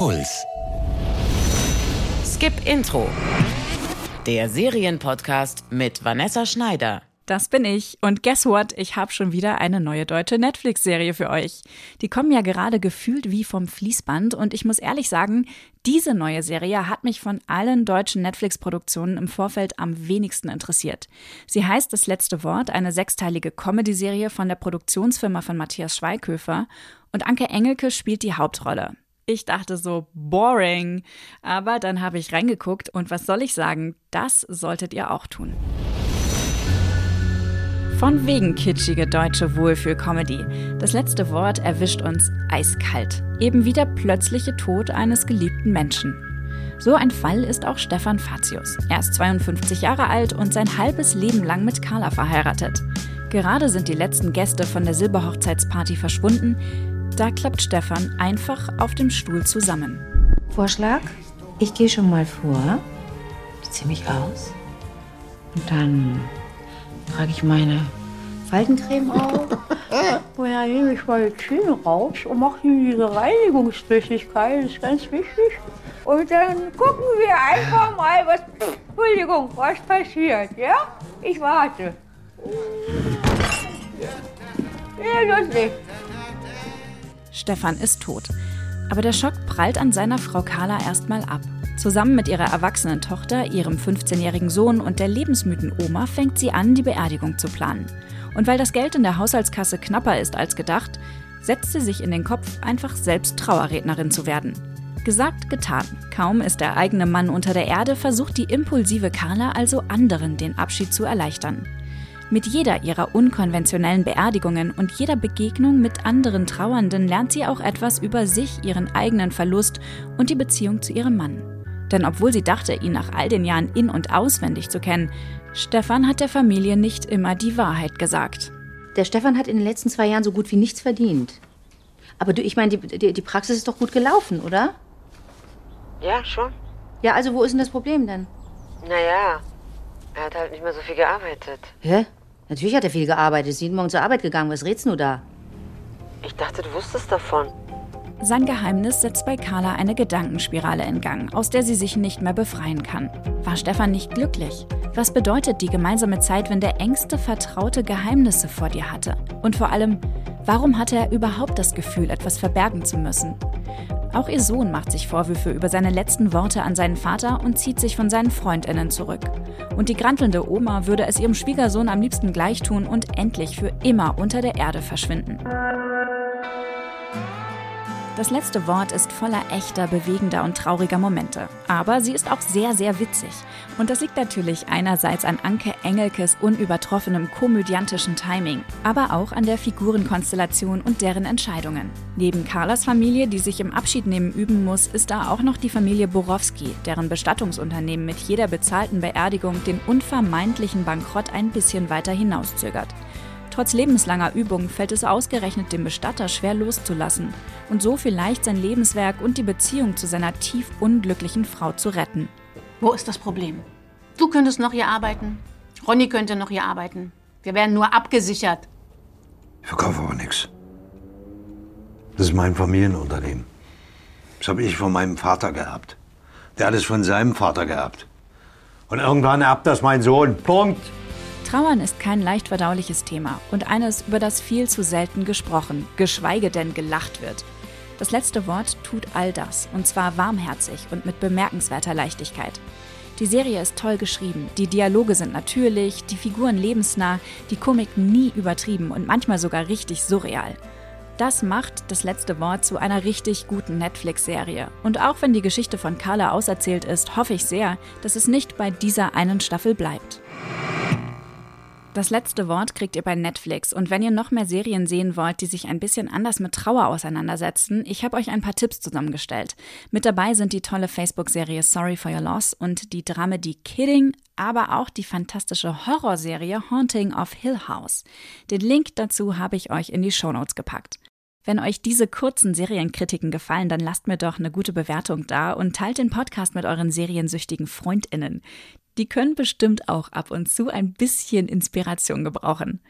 Puls. Skip Intro. Der Serienpodcast mit Vanessa Schneider. Das bin ich. Und guess what? Ich habe schon wieder eine neue deutsche Netflix-Serie für euch. Die kommen ja gerade gefühlt wie vom Fließband. Und ich muss ehrlich sagen, diese neue Serie hat mich von allen deutschen Netflix-Produktionen im Vorfeld am wenigsten interessiert. Sie heißt Das letzte Wort, eine sechsteilige Comedy-Serie von der Produktionsfirma von Matthias Schweighöfer. Und Anke Engelke spielt die Hauptrolle. Ich dachte so, boring. Aber dann habe ich reingeguckt und was soll ich sagen? Das solltet ihr auch tun. Von wegen kitschige deutsche Wohlfühl-Comedy. Das letzte Wort erwischt uns eiskalt. Eben wie der plötzliche Tod eines geliebten Menschen. So ein Fall ist auch Stefan Fatius. Er ist 52 Jahre alt und sein halbes Leben lang mit Carla verheiratet. Gerade sind die letzten Gäste von der Silberhochzeitsparty verschwunden. Da klappt Stefan einfach auf dem Stuhl zusammen. Vorschlag? Ich gehe schon mal vor, ziehe mich aus und dann trage ich meine Faltencreme auf. und dann nehme ich meine Zähne raus und mache hier diese Reinigungsflüssigkeit, das ist ganz wichtig. Und dann gucken wir einfach mal, was, Entschuldigung, was passiert, ja? Ich warte. Ja, lustig. Stefan ist tot. Aber der Schock prallt an seiner Frau Carla erstmal ab. Zusammen mit ihrer erwachsenen Tochter, ihrem 15-jährigen Sohn und der lebensmüden Oma fängt sie an, die Beerdigung zu planen. Und weil das Geld in der Haushaltskasse knapper ist als gedacht, setzt sie sich in den Kopf, einfach selbst Trauerrednerin zu werden. Gesagt, getan. Kaum ist der eigene Mann unter der Erde, versucht die impulsive Carla also anderen den Abschied zu erleichtern. Mit jeder ihrer unkonventionellen Beerdigungen und jeder Begegnung mit anderen Trauernden lernt sie auch etwas über sich, ihren eigenen Verlust und die Beziehung zu ihrem Mann. Denn obwohl sie dachte, ihn nach all den Jahren in und auswendig zu kennen, Stefan hat der Familie nicht immer die Wahrheit gesagt. Der Stefan hat in den letzten zwei Jahren so gut wie nichts verdient. Aber du, ich meine, die, die, die Praxis ist doch gut gelaufen, oder? Ja, schon. Ja, also wo ist denn das Problem denn? Naja, er hat halt nicht mehr so viel gearbeitet. Hä? Natürlich hat er viel gearbeitet. Ist jeden Morgen zur Arbeit gegangen. Was redst du da? Ich dachte, du wusstest davon. Sein Geheimnis setzt bei Carla eine Gedankenspirale in Gang, aus der sie sich nicht mehr befreien kann. War Stefan nicht glücklich? Was bedeutet die gemeinsame Zeit, wenn der engste Vertraute Geheimnisse vor dir hatte? Und vor allem, warum hatte er überhaupt das Gefühl, etwas verbergen zu müssen? Auch ihr Sohn macht sich Vorwürfe über seine letzten Worte an seinen Vater und zieht sich von seinen Freundinnen zurück. Und die grantelnde Oma würde es ihrem Schwiegersohn am liebsten gleich tun und endlich für immer unter der Erde verschwinden. Das letzte Wort ist voller echter, bewegender und trauriger Momente. Aber sie ist auch sehr, sehr witzig. Und das liegt natürlich einerseits an Anke Engelkes unübertroffenem komödiantischen Timing, aber auch an der Figurenkonstellation und deren Entscheidungen. Neben Carlas Familie, die sich im Abschiednehmen üben muss, ist da auch noch die Familie Borowski, deren Bestattungsunternehmen mit jeder bezahlten Beerdigung den unvermeidlichen Bankrott ein bisschen weiter hinauszögert. Trotz lebenslanger Übung fällt es ausgerechnet dem Bestatter schwer loszulassen und so vielleicht sein Lebenswerk und die Beziehung zu seiner tief unglücklichen Frau zu retten. Wo ist das Problem? Du könntest noch hier arbeiten. Ronny könnte noch hier arbeiten. Wir werden nur abgesichert. Ich verkaufe aber nichts. Das ist mein Familienunternehmen. Das habe ich von meinem Vater geerbt. Der hat es von seinem Vater geerbt. Und irgendwann erbt das mein Sohn. Punkt. Trauern ist kein leicht verdauliches Thema und eines, über das viel zu selten gesprochen, geschweige denn gelacht wird. Das letzte Wort tut all das, und zwar warmherzig und mit bemerkenswerter Leichtigkeit. Die Serie ist toll geschrieben, die Dialoge sind natürlich, die Figuren lebensnah, die Komik nie übertrieben und manchmal sogar richtig surreal. Das macht das letzte Wort zu einer richtig guten Netflix-Serie. Und auch wenn die Geschichte von Carla auserzählt ist, hoffe ich sehr, dass es nicht bei dieser einen Staffel bleibt. Das letzte Wort kriegt ihr bei Netflix. Und wenn ihr noch mehr Serien sehen wollt, die sich ein bisschen anders mit Trauer auseinandersetzen, ich habe euch ein paar Tipps zusammengestellt. Mit dabei sind die tolle Facebook-Serie Sorry for Your Loss und die Dramedy Kidding, aber auch die fantastische Horrorserie Haunting of Hill House. Den Link dazu habe ich euch in die Shownotes gepackt. Wenn euch diese kurzen Serienkritiken gefallen, dann lasst mir doch eine gute Bewertung da und teilt den Podcast mit euren seriensüchtigen Freundinnen die können bestimmt auch ab und zu ein bisschen Inspiration gebrauchen.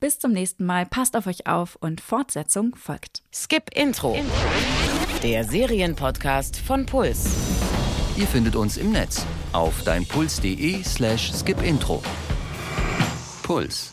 Bis zum nächsten Mal, passt auf euch auf und Fortsetzung folgt. Skip Intro. Der Serienpodcast von Puls. Ihr findet uns im Netz auf deinpuls.de slash skipintro. Puls.